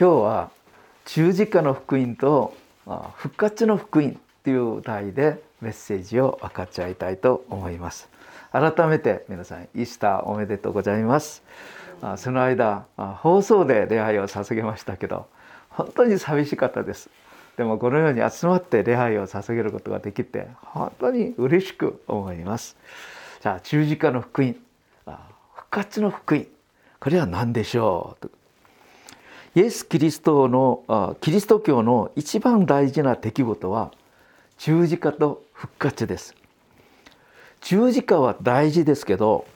今日は十字架の福音と復活の福音という題でメッセージを分かち合いたいと思います。改めて皆さんイースターおめでとうございます。その間放送で礼拝を捧げましたけど本当に寂しかったです。でもこのように集まって礼拝を捧げることができて本当に嬉しく思います。じゃあ十字架の福音復活の福音これは何でしょう？イエス・キリストのキリスト教の一番大事な出来事は十字架と復活です。十字架は大事ですけど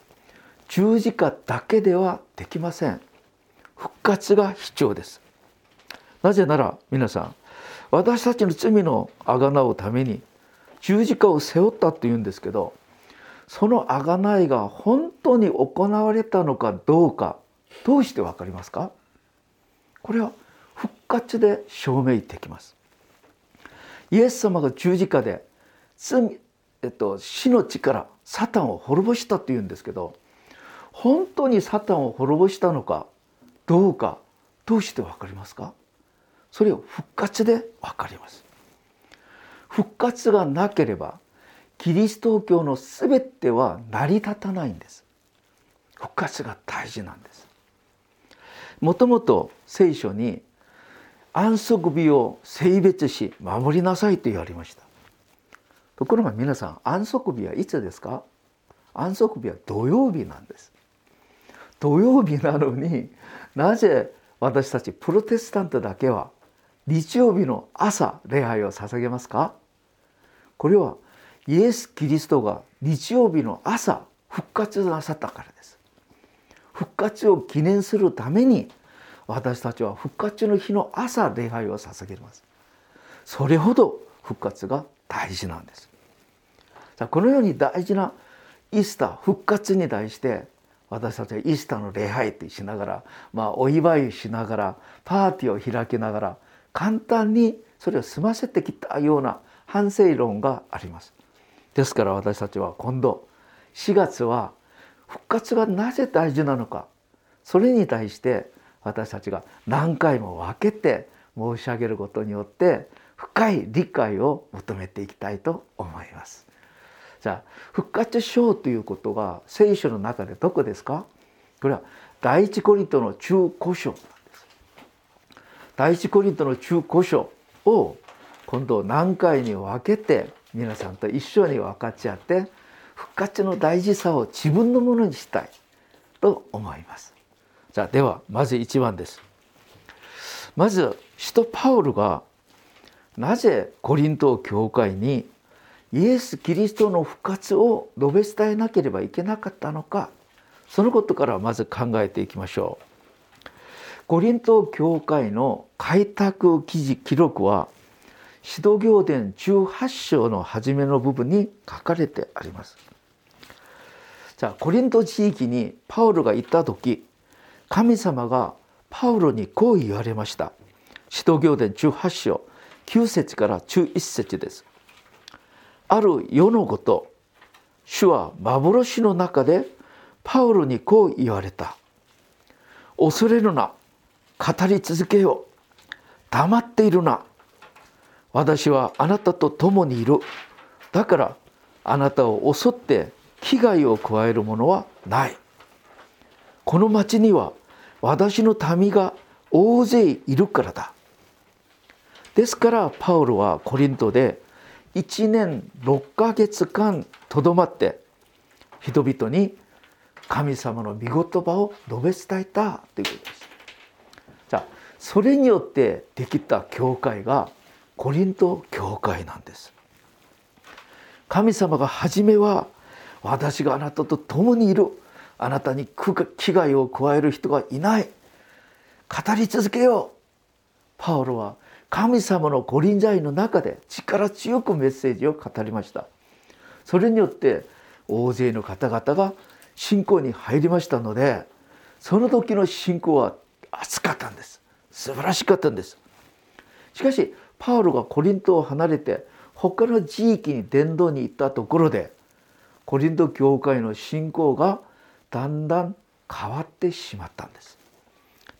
十字架だけではできません。復活が必要です。なぜなら皆さん私たちの罪のあがなうために十字架を背負ったっていうんですけどそのあがないが本当に行われたのかどうかどうして分かりますか？これは復活で証明できます。イエス様が十字架で罪、えっと、死の力サタンを滅ぼしたというんですけど本当にサタンを滅ぼしたのかどうかどうして分かりますか？それを復活で分かります。復活がなければキリスト教の全ては成り立たないんです。復活が大事なんです。もともと聖書に安息日を性別し守りなさいと言われました。ところが皆さん安息日はいつですか？安息日は土曜日なんです。土曜日なのになぜ私たちプロテスタントだけは日曜日の朝礼拝を捧げますか？これはイエス・キリストが日曜日の朝復活なさったから。復活を記念するために私たちは復活の日の朝礼拝を捧げます。それほど復活が大事なんです。このように大事なイースター復活に対して私たちはイースターの礼拝ってしながら、まあ、お祝いしながらパーティーを開きながら簡単にそれを済ませてきたような反省論があります。ですから私たちは今度4月は復活がなぜ大事なのかそれに対して私たちが何回も分けて申し上げることによって深い理解を求めていきたいと思います。じゃあ復活書ということが聖書の中でどこですかこれは第一コリントの中古書なんです。第一コリントの中古書を今度何回に分けて皆さんと一緒に分かち合って復活の大事さを自分のものにしたいと思います。じゃあではまず1番です。まず使徒パウルがなぜコリント教会にイエス・キリストの復活を述べ伝えなければいけなかったのかそのことからまず考えていきましょう。コリント教会の開拓記事記録は使徒行伝18章の初めの部分に書かれてあります。じゃあコリント地域にパウロが行った時神様がパウロにこう言われました。使徒行伝18章9節から11節です。ある世のこと、主は幻の中でパウロにこう言われた。恐れるな、語り続けよう。黙っているな。私はあなたと共にいる。だからあなたを襲って危害を加えるものはない。この町には私の民が大勢いるからだ。ですからパウロはコリントで1年6ヶ月間とどまって人々に神様の御言葉を述べ伝えたということです。じゃあそれによってできた教会がコリント教会なんです。神様が初めは私があなたと共にいる。あなたに危害を加える人がいない。語り続けよう。パウロは神様の御臨在の中で力強くメッセージを語りました。それによって大勢の方々が信仰に入りましたのでその時の信仰は熱かったんです。素晴らしかったんです。しかしパウロがコリントを離れて他の地域に伝道に行ったところでコリント教会の信仰がだんだん変わってしまったんです。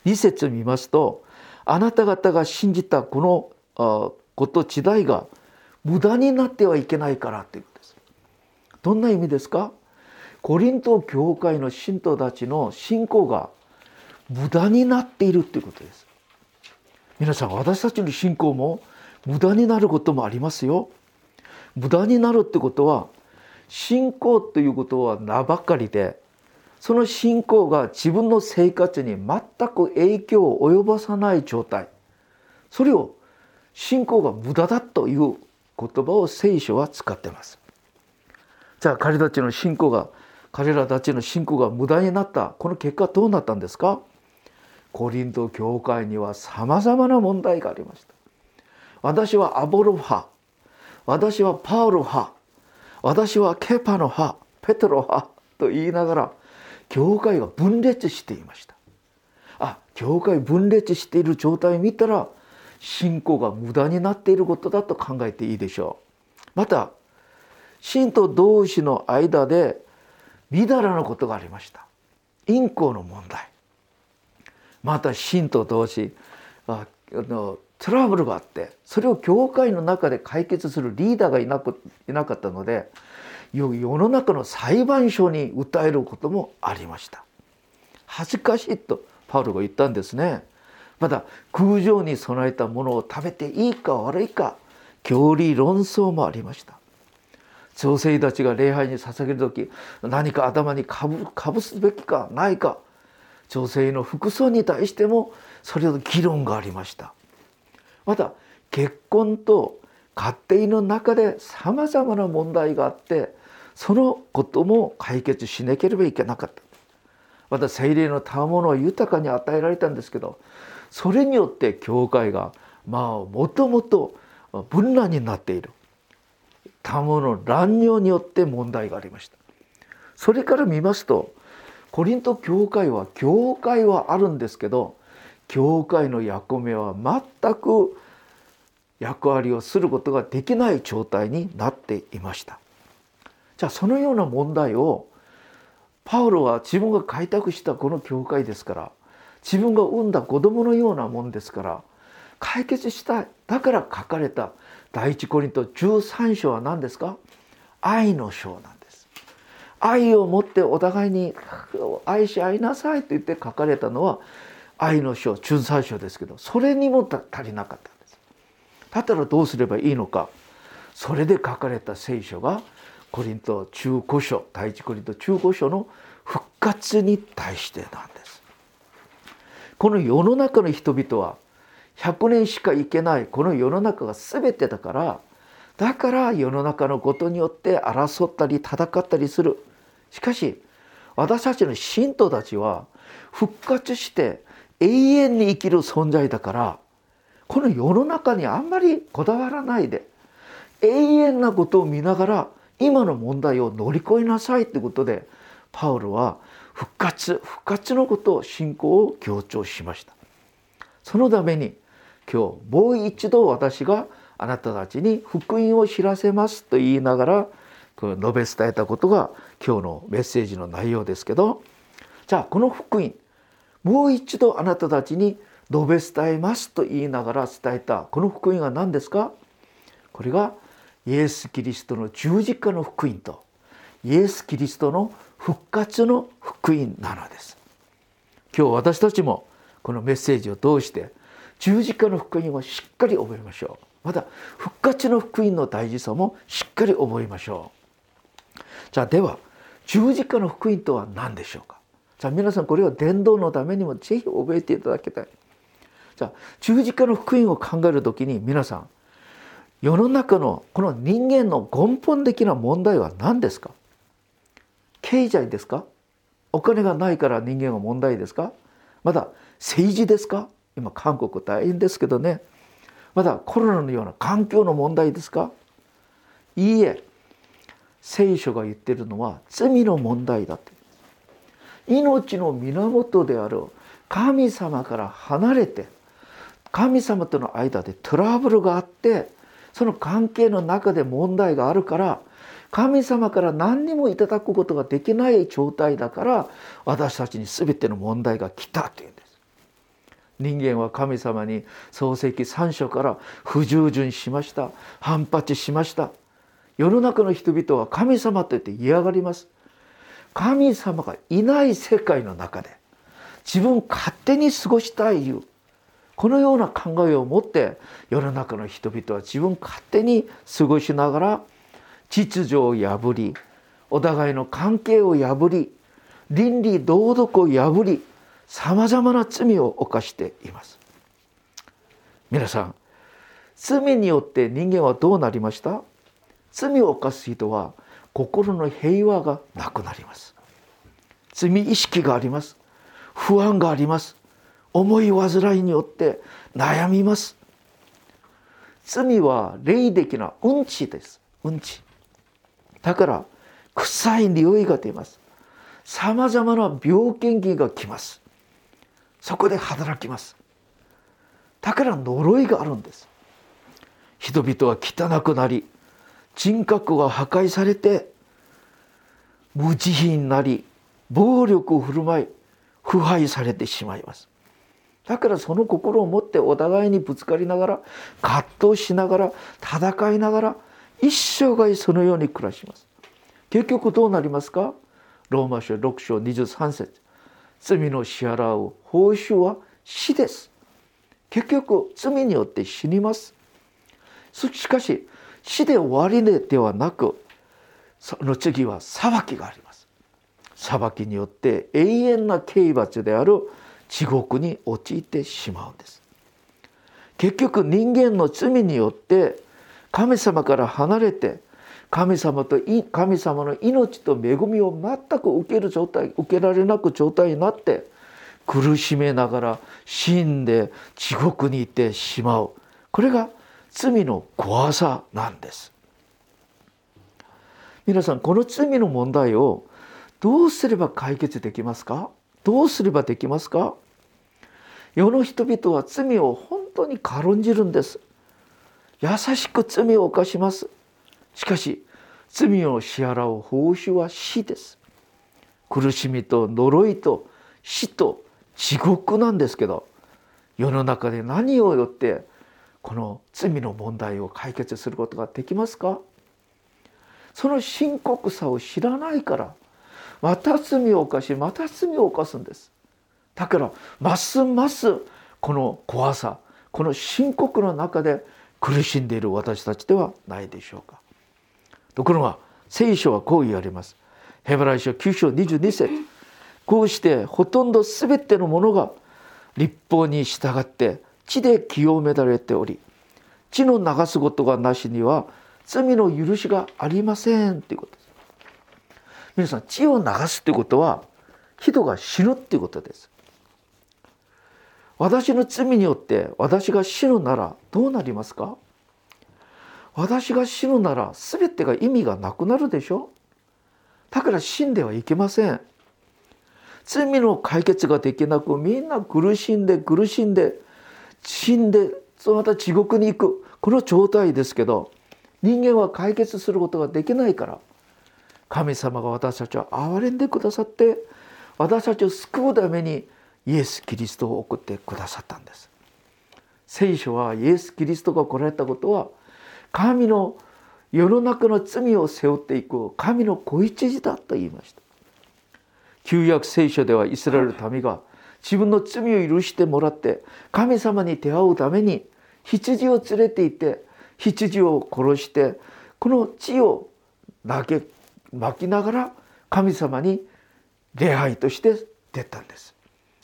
2節見ますとあなた方が信じたこのこと時代が無駄になってはいけないからっていうことです。どんな意味ですか？コリント教会の信徒たちの信仰が無駄になっているっていうことです。皆さん私たちの信仰も無駄になることもありますよ。無駄になるってことは信仰ということは名ばかりでその信仰が自分の生活に全く影響を及ぼさない状態。それを信仰が無駄だという言葉を聖書は使ってます。じゃあ彼たちの信仰が彼らたちの信仰が無駄になったこの結果どうなったんですか？コリント教会にはさまざまな問題がありました。私はアボロ派。私はパウロ派。私はケパの派。ペトロ派。と言いながら教会が分裂していました。あ教会分裂している状態を見たら信仰が無駄になっていることだと考えていいでしょう。また信徒同士の間でみだらなことがありました。陰行の問題。また信徒同士あのトラブルがあってそれを教会の中で解決するリーダーがいなくいなかったので世の中の裁判所に訴えることもありました。恥ずかしいとパウロが言ったんですね。また空上に備えたものを食べていいか悪いか教理論争もありました。女性たちが礼拝に捧げる時何か頭にかぶかぶすべきかないか女性の服装に対してもそれの議論がありました。また結婚と家庭の中でさまざまな問題があってそのことも解決しなければいけなかった。また精霊の賜物は豊かに与えられたんですけどそれによって教会がまあもともと分乱になっている。賜物の乱入によって問題がありました。それから見ますとコリント教会は教会はあるんですけど教会の役目は全く役割をすることができない状態になっていました。じゃあそのような問題をパウロは自分が開拓したこの教会ですから自分が産んだ子供のようなもんですから解決したいだから書かれた第一コリント13章は何ですか？愛の章なんです。愛を持ってお互いに愛し合いなさいと言って書かれたのは愛の書13章ですけどそれにも足りなかったんです。だったらどうすればいいのか。それで書かれた聖書がコリント中古書第一コリント中古書の復活に対してなんです。この世の中の人々は100年しか生けないこの世の中が全てだからだから世の中のことによって争ったり戦ったりする。しかし私たちの信徒たちは復活して永遠に生きる存在だからこの世の中にあんまりこだわらないで永遠なことを見ながら今の問題を乗り越えなさいってことでパウロは復活復活のことを信仰を強調しました。そのために今日もう一度私があなたたちに福音を知らせますと言いながら述べ伝えたことが今日のメッセージの内容ですけどじゃあこの福音もう一度あなたたちに述べ伝えますと言いながら伝えたこの福音は何ですか？これがイエス・キリストの十字架の福音とイエス・キリストの復活の福音なのです。今日私たちもこのメッセージを通して十字架の福音をしっかり覚えましょう。また復活の福音の大事さもしっかり覚えましょう。じゃあでは十字架の福音とは何でしょうか？じゃあ皆さんこれを伝道のためにもぜひ覚えていただきたい。じゃあ十字架の福音を考える時に皆さん世の中のこの人間の根本的な問題は何ですか？経済ですか？お金がないから人間は問題ですか？まだ政治ですか？今韓国大変ですけどね。まだコロナのような環境の問題ですか？いいえ聖書が言ってるのは罪の問題だって。命の源である神様から離れて神様との間でトラブルがあってその関係の中で問題があるから神様から何にもいただくことができない状態だから私たちに全ての問題が来たというんです。人間は神様に創世記3章から不従順しました。反発しました。世の中の人々は神様と言って嫌がります。神様がいない世界の中で自分勝手に過ごしたいいうこのような考えを持って世の中の人々は自分勝手に過ごしながら秩序を破りお互いの関係を破り倫理道徳を破りさまざまな罪を犯しています。皆さん罪によって人間はどうなりました？罪を犯す人は心の平和がなくなります。罪意識があります。不安があります。思い煩いによって悩みます。罪は霊的なうんちです。うんち。だから臭い匂いが出ます。さまざまな病気が来ます。そこで働きます。だから呪いがあるんです。人々は汚くなり人格が破壊されて無慈悲になり暴力を振る舞い腐敗されてしまいます。だからその心を持ってお互いにぶつかりながら葛藤しながら戦いながら一生涯そのように暮らします。結局どうなりますか？ローマ書6章23節。罪の支払う報酬は死です。結局罪によって死にます。しかし死で終わりではなくその次は裁きがあります。裁きによって永遠な刑罰である地獄に陥ってしまうんです。結局人間の罪によって神様から離れて神様と神様の命と恵みを全く受ける状態受けられなく状態になって苦しめながら死んで地獄に行ってしまう。これが罪の怖さなんです。皆さんこの罪の問題をどうすれば解決できますか？どうすればできますか？世の人々は罪を本当に軽んじるんです。優しく罪を犯します。しかし罪を支払う報酬は死です。苦しみと呪いと死と地獄なんですけど世の中で何をよってこの罪の問題を解決することができますか？その深刻さを知らないからまた罪を犯しまた罪を犯すんです。だからますますこの怖さこの深刻の中で苦しんでいる私たちではないでしょうか。ところが聖書はこう言われます。ヘブライ書9章22節。こうしてほとんど全てのものが立法に従って地で清められており血の流すことがなしには罪の許しがありませんということです皆さん血を流すということは人が死ぬっていうことです私の罪によって私が死ぬならどうなりますか私が死ぬなら全てが意味がなくなるでしょだから死んではいけません罪の解決ができなくみんな苦しんで苦しんで死んでまた地獄に行く。この状態ですけど人間は解決することができないから。神様が私たちを憐れんでくださって私たちを救うためにイエス・キリストを送ってくださったんです。聖書はイエス・キリストが来られたことは神の世の中の罪を背負っていく神の子羊だと言いました。旧約聖書ではイスラエル民が自分の罪を許してもらって神様に出会うために羊を連れていて羊を殺してこの血を投げ巻きながら神様に礼拝として出たんです。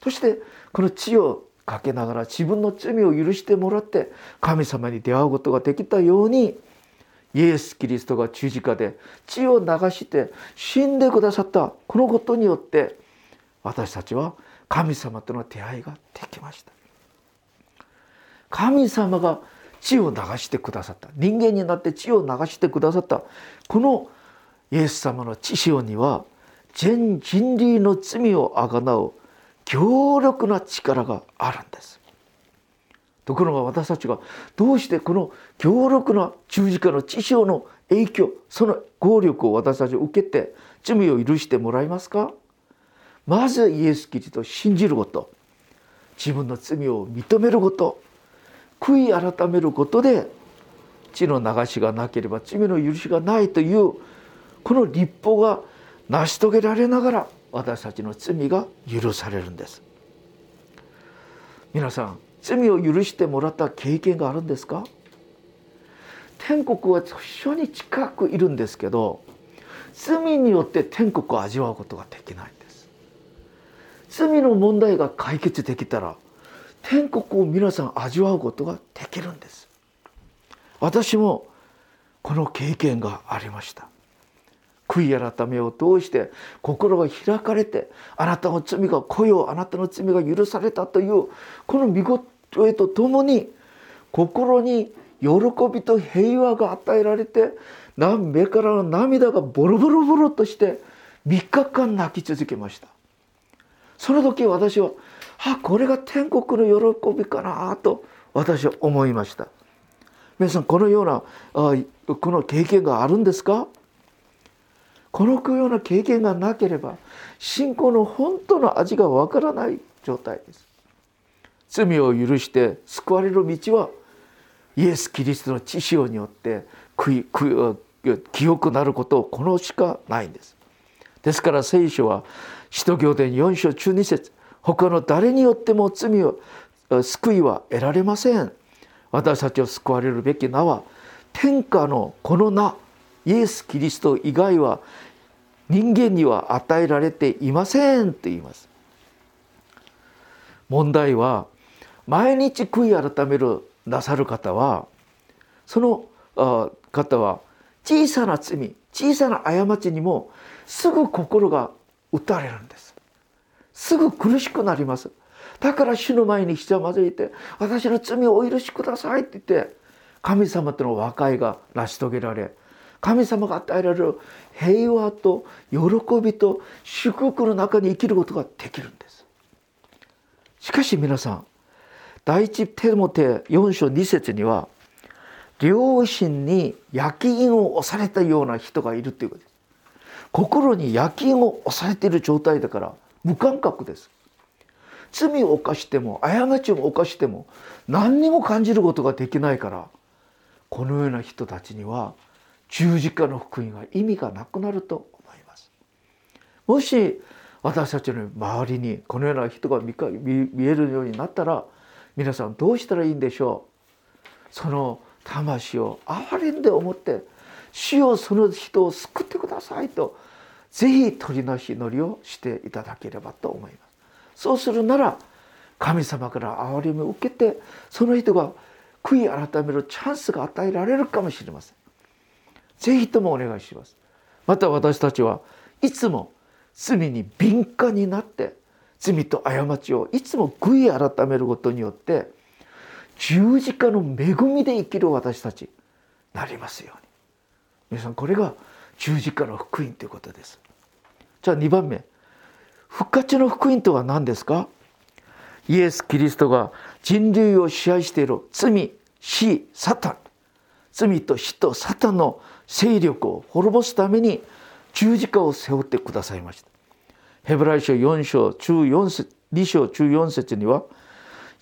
そしてこの血をかけながら自分の罪を許してもらって神様に出会うことができたようにイエス・キリストが十字架で血を流して死んでくださったこのことによって私たちは神様との出会いができました。神様が血を流してくださった。人間になって血を流してくださった。このイエス様の血潮には全人類の罪をあがなう強力な力があるんです。ところが私たちがどうしてこの強力な十字架の血潮の影響その効力を私たち受けて罪を許してもらいますか？まずイエス・キリストを信じること。自分の罪を認めること。悔い改めることで血の流しがなければ罪の許しがないというこの立法が成し遂げられながら私たちの罪が許されるんです。皆さん罪を許してもらった経験があるんですか？天国は非常に近くいるんですけど罪によって天国を味わうことができない。罪の問題が解決できたら天国を皆さん味わうことができるんです。私もこの経験がありました。悔い改めを通して心が開かれてあなたの罪が来よあなたの罪が許されたというこの見事とともに心に喜びと平和が与えられて目からの涙がボロボロボロとして3日間泣き続けました。その時私はあこれが天国の喜びかなと私は思いました。皆さんこのようなあこの経験があるんですか？このような経験がなければ信仰の本当の味がわからない状態です。罪を許して救われる道はイエス・キリストの知潮によって清くなることをこのしかないんです。ですから聖書は使徒行伝4章中2節他の誰によっても罪を救いは得られません。私たちを救われるべき名は天下のこの名イエス・キリスト以外は人間には与えられていませんと言います。問題は毎日悔い改めるなさる方はその方は小さな罪小さな過ちにもすぐ心が打たれるんです。すぐ苦しくなります。だから主の前にひざまずいて私の罪をお許しくださいって言って神様との和解が成し遂げられ神様が与えられる平和と喜びと祝福の中に生きることができるんです。しかし皆さん第一テモテ4章2節には両親に焼き印を押されたような人がいるということ。です心に焼き印を押されている状態だから無感覚です。罪を犯しても過ちを犯しても何にも感じることができないからこのような人たちには十字架の福音は意味がなくなると思います。もし私たちの周りにこのような人が見えるようになったら皆さんどうしたらいいんでしょう？その魂を憐れんで思って主をその人を救ってくださいとぜひ取りなし祈りをしていただければと思います。そうするなら神様から憐れみを受けてその人が悔い改めるチャンスが与えられるかもしれません。ぜひともお願いします。また私たちはいつも罪に敏感になって罪と過ちをいつも悔い改めることによって十字架の恵みで生きる私たちなりますように。皆さんこれが十字架の福音ということです。じゃあ2番目。復活の福音とは何ですか？イエス・キリストが人類を支配している罪死サタン。罪と死とサタンの勢力を滅ぼすために十字架を背負ってくださいました。ヘブライ書4章中4節2章中4節には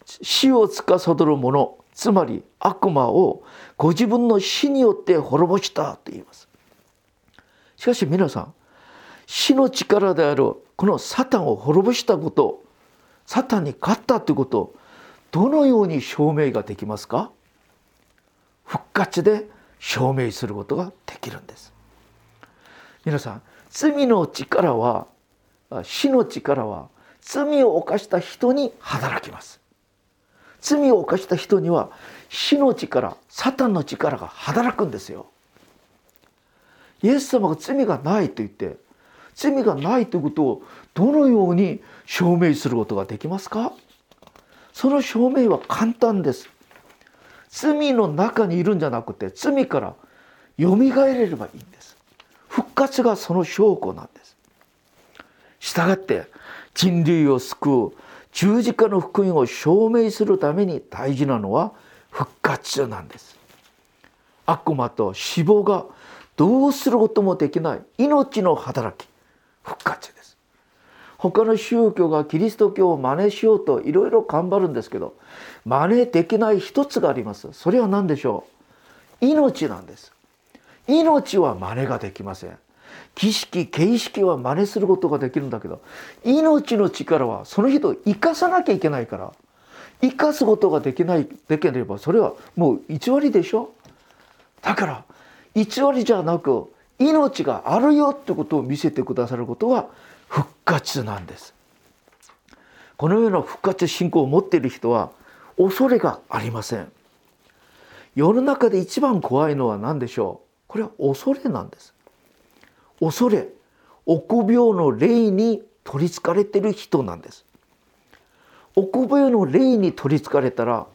死を司る者つまり悪魔をご自分の死によって滅ぼしたと言います。しかし皆さん死の力であるこのサタンを滅ぼしたことサタンに勝ったということどのように証明ができますか？復活で証明することができるんです。皆さん罪の力は死の力は罪を犯した人に働きます。罪を犯した人には死の力サタンの力が働くんですよ。イエス様が罪がないと言って罪がないということをどのように証明することができますか？その証明は簡単です。罪の中にいるんじゃなくて罪からよみがえれればいいんです。復活がその証拠なんです。したがって人類を救う十字架の福音を証明するために大事なのは復活なんです。悪魔と死亡がどうすることもできない命の働き復活です。他の宗教がキリスト教を真似しようといろいろ頑張るんですけど真似できない一つがあります。それは何でしょう？命なんです。命は真似ができません。儀式形式は真似することができるんだけど命の力はその人を生かさなきゃいけないから生かすことができないできればそれはもう偽りでしょ。だから偽りじゃなく命があるよってことを見せてくださることは復活なんです。このような復活信仰を持っている人は恐れがありません。世の中で一番怖いのは何でしょう？これは恐れなんです。恐れ臆病の霊に取りつかれてる人なんです。臆病の霊に取りつかれたら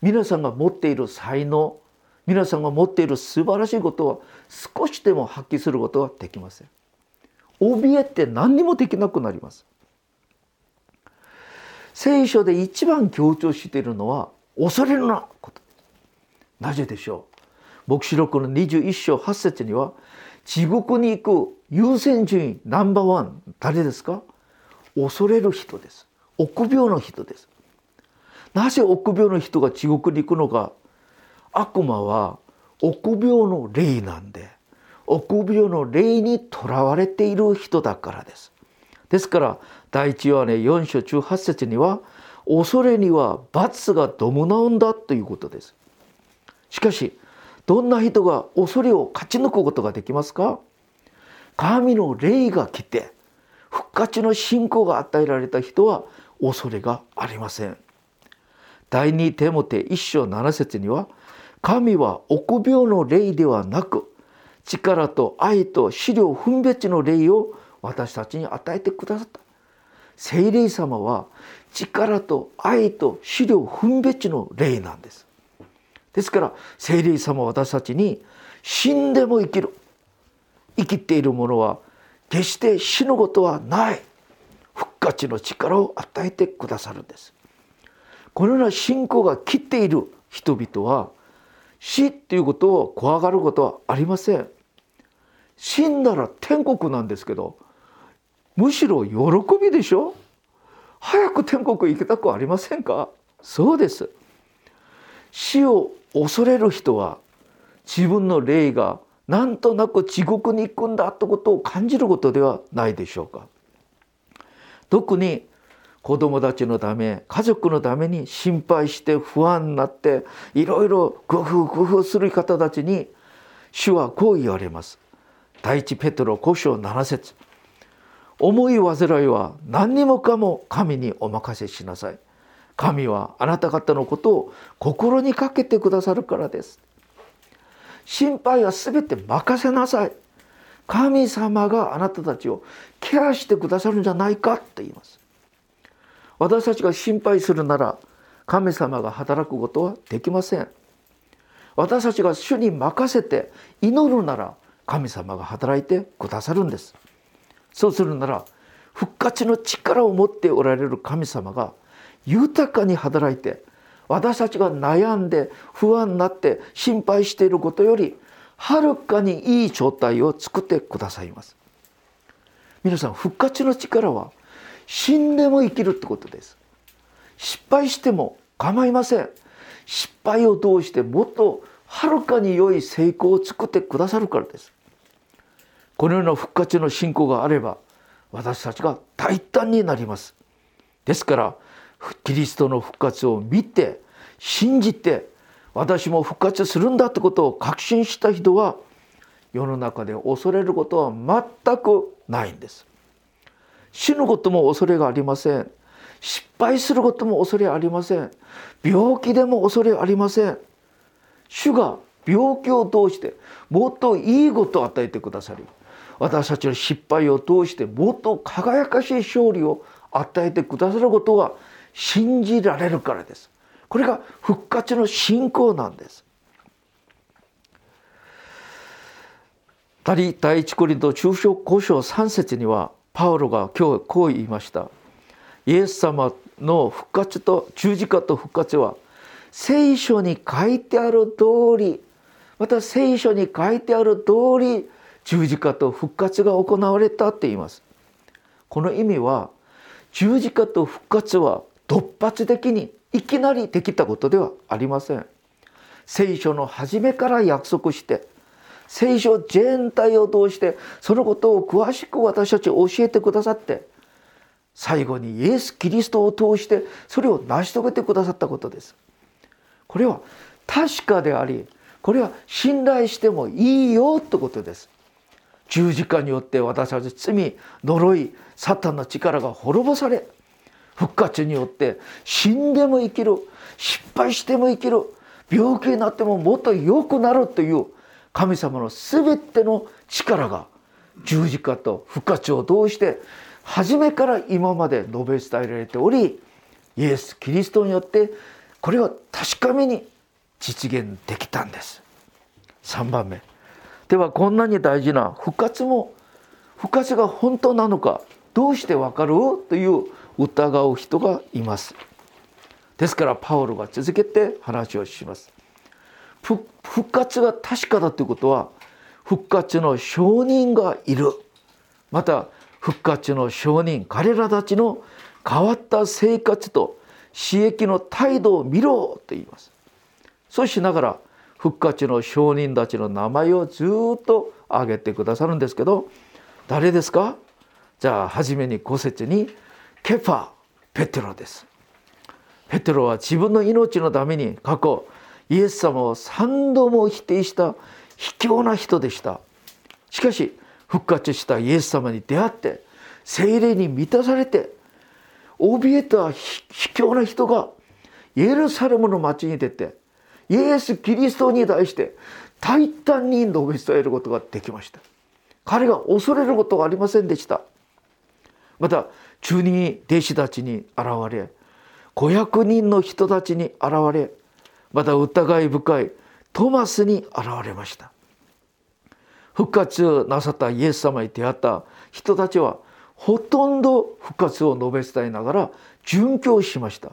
皆さんが持っている才能皆さんが持っている素晴らしいことは少しでも発揮することはできません。怯えて何にもできなくなります。聖書で一番強調しているのは恐れるなこと。なぜでしょう？黙示録の21章8節には地獄に行く優先順位ナンバーワン誰ですか？恐れる人です臆病の人ですなぜ臆病の人が地獄に行くのか？悪魔は臆病の霊なんで臆病の霊にとらわれている人だからです。ですから第一ヨハネ4章18節には恐れには罰が伴うんだということです。しかしどんな人が恐れを勝ち抜くことができますか？神の霊が来て復活の信仰が与えられた人は恐れがありません。第二テモテ1章7節には神は臆病の霊ではなく力と愛と資料分別の霊を私たちに与えてくださった。聖霊様は力と愛と資料分別の霊なんです。ですから聖霊様は私たちに死んでも生きる。生きている者は決して死ぬことはない。復活の力を与えてくださるんです。このような信仰が切っている人々は死っていうことを怖がることはありません。死んだら天国なんですけどむしろ喜びでしょ。早く天国行きたくありませんか？そうです。死を恐れる人は自分の霊がなんとなく地獄に行くんだってことを感じることではないでしょうか特に子供たちのため家族のために心配して不安になっていろいろ工夫工夫する方たちに主はこう言われます。第一ペトロ5章7節思い煩いは何にもかも神にお任せしなさい。神はあなた方のことを心にかけてくださるからです。心配はすべて任せなさい。神様があなたたちをケアしてくださるんじゃないかって言います。私たちが心配するなら神様が働くことはできません私たちが主に任せて祈るなら神様が働いてくださるんですそうするなら復活の力を持っておられる神様が豊かに働いて私たちが悩んで不安になって心配していることよりはるかにいい状態を作ってくださいます。皆さん復活の力は死んでも生きるってことです。失敗しても構いません。失敗を通してもっとはるかに良い成功を作ってくださるからです。このような復活の信仰があれば私たちが大胆になります。ですからキリストの復活を見て信じて私も復活するんだってことを確信した人は世の中で恐れることは全くないんです。死ぬことも恐れがありません。失敗することも恐れありません。病気でも恐れありません。主が病気を通してもっといいことを与えてくださり私たちの失敗を通してもっと輝かしい勝利を与えてくださることが信じられるからです。これが復活の信仰なんです。第一コリント中小交渉3節にはパウロが今日こう言いました。イエス様の復活と十字架と復活は聖書に書いてある通りまた聖書に書いてある通り十字架と復活が行われたって言います。この意味は十字架と復活は突発的にいきなりできたことではありません。聖書の初めから約束して聖書全体を通してそのことを詳しく私たち教えてくださって最後にイエス・キリストを通してそれを成し遂げてくださったことです。これは確かでありこれは信頼してもいいよってことです。十字架によって私たち罪呪いサタンの力が滅ぼされ復活によって死んでも生きる失敗しても生きる病気になってももっと良くなるという神様の全ての力が十字架と復活を通して初めから今まで述べ伝えられておりイエス・キリストによってこれは確かめに実現できたんです。3番目。ではこんなに大事な復活も復活が本当なのかどうしてわかる？という疑う人がいます。ですからパウロが続けて話をします。復活が確かだということは復活の証人がいる。また復活の証人彼らたちの変わった生活と刺激の態度を見ろと言います。そうしながら復活の証人たちの名前をずっと挙げてくださるんですけど誰ですか？じゃあ初めに5節にケファペテロです。ペテロは自分の命のために過去イエス様を3度も否定した卑怯な人でした。しかし復活したイエス様に出会って精霊に満たされて怯えた卑怯な人がエルサレムの町に出てイエス・キリストに対して大胆に述べ伝えることができました。彼が恐れることがありませんでした。また中二弟子たちに現れ500人の人たちに現れまた疑い深いトマスに現れました復活なさったイエス様に出会った人たちはほとんど復活を述べ伝えながら殉教しました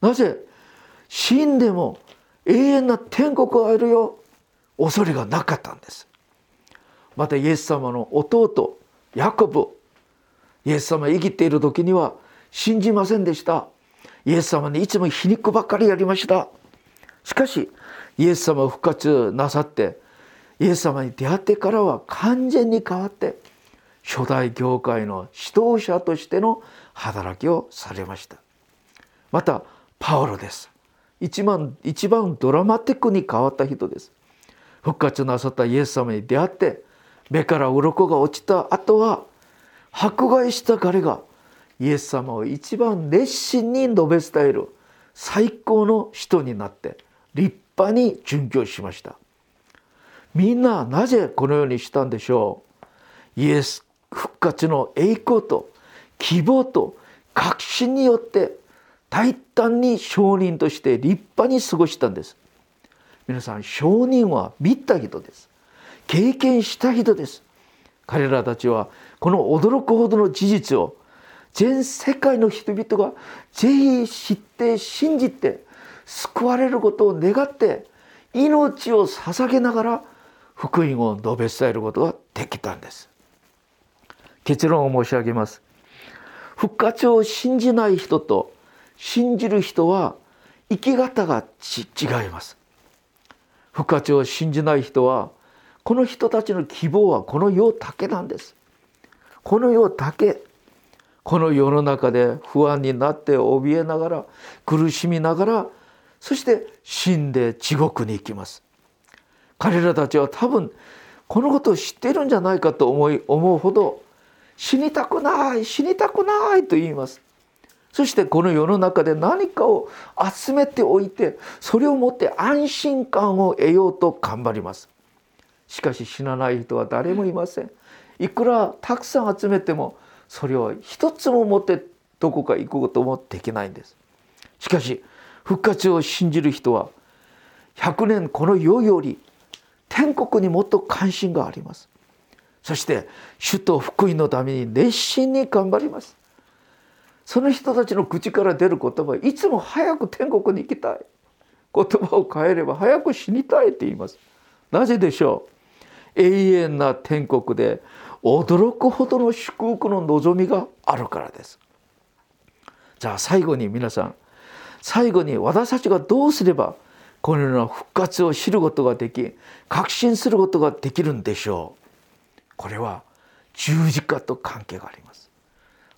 なぜ死んでも永遠な天国があるよ恐れがなかったんですまたイエス様の弟ヤコブイエス様生きている時には信じませんでした。イエス様にいつも皮肉ばっかりやりました。しかしイエス様を復活なさってイエス様に出会ってからは完全に変わって初代教会の指導者としての働きをされました。またパウロです。一番一番ドラマティックに変わった人です。復活なさったイエス様に出会って目から鱗が落ちた後は迫害した彼がイエス様を一番熱心に述べ伝える最高の人になって立派に殉教しました。みんななぜこのようにしたんでしょう？イエス復活の栄光と希望と確信によって大胆に証人として立派に過ごしたんです。皆さん証人は見た人です。経験した人です。彼らたちはこの驚くほどの事実を全世界の人々がぜひ知って信じて救われることを願って命を捧げながら福音を述べ伝えることができたんです。結論を申し上げます。復活を信じない人と信じる人は生き方が違います。復活を信じない人はこの人たちの希望はこの世だけなんです。この世だけ。この世の中で不安になって怯えながら苦しみながらそして死んで地獄に行きます。彼らたちは多分このことを知っているんじゃないかと思い思うほど死にたくない死にたくないと言います。そしてこの世の中で何かを集めておいてそれをもって安心感を得ようと頑張ります。しかし死なない人は誰もいません。いくらたくさん集めてもそれを一つも持ってどこか行くこともできないんです。しかし復活を信じる人は100年この世より天国にもっと関心があります。そして主と福音のために熱心に頑張ります。その人たちの口から出る言葉はいつも早く天国に行きたい。言葉を変えれば早く死にたいって言います。なぜでしょう？永遠な天国で驚くほどの祝福の望みがあるからです。じゃあ最後に皆さん最後に私たちがどうすればこのような復活を知ることができ確信することができるんでしょう。これは十字架と関係があります。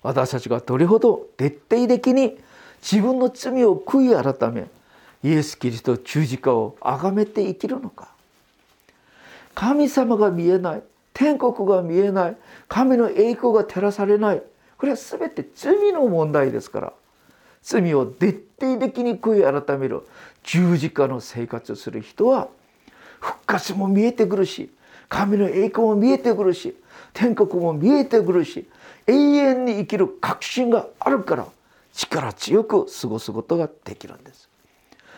私たちがどれほど徹底的に自分の罪を悔い改めイエス・キリスト十字架を崇めて生きるのか。神様が見えない天国が見えない。神の栄光が照らされない。これは全て罪の問題ですから。罪を徹底的に悔い改める十字架の生活をする人は復活も見えてくるし神の栄光も見えてくるし天国も見えてくるし永遠に生きる確信があるから力強く過ごすことができるんです。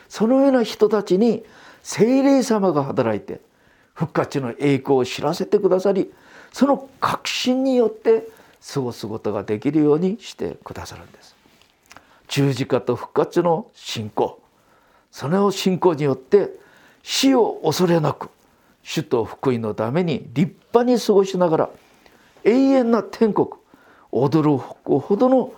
そのような人たちに精霊様が働いて復活の栄光を知らせてくださりその確信によって過ごすことができるようにしてくださるんです。十字架と復活の信仰。その信仰によって死を恐れなく主と福音のために立派に過ごしながら永遠な天国驚くほどの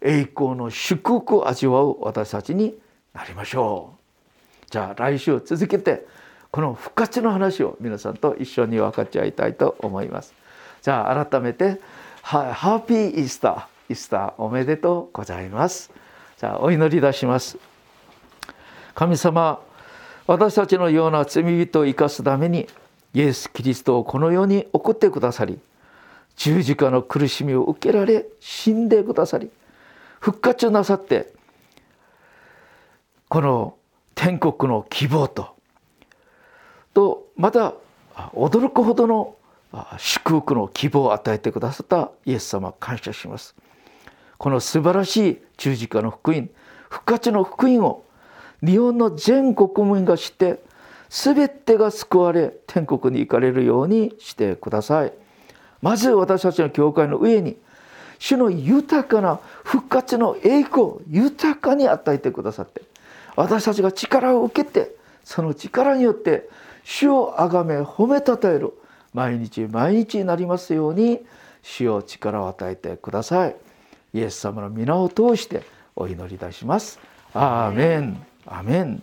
栄光の祝福を味わう私たちになりましょう。じゃあ来週続けてこの復活の話を皆さんと一緒に分かち合いたいと思います。じゃあ改めてハッピーイースターイースターおめでとうございます。じゃあお祈り出します。神様私たちのような罪人を生かすためにイエス・キリストをこの世に送ってくださり十字架の苦しみを受けられ死んでくださり復活なさってこの天国の希望ととまた驚くほどの祝福の希望を与えてくださったイエス様感謝します。この素晴らしい十字架の福音復活の福音を日本の全国民が知って全てが救われ天国に行かれるようにしてください。まず私たちの教会の上に主の豊かな復活の栄光を豊かに与えてくださって私たちが力を受けてその力によって主をあがめ褒めたたえる。毎日毎日になりますように主を力を与えてください。イエス様の皆を通してお祈りいたします。アーメン。アメン。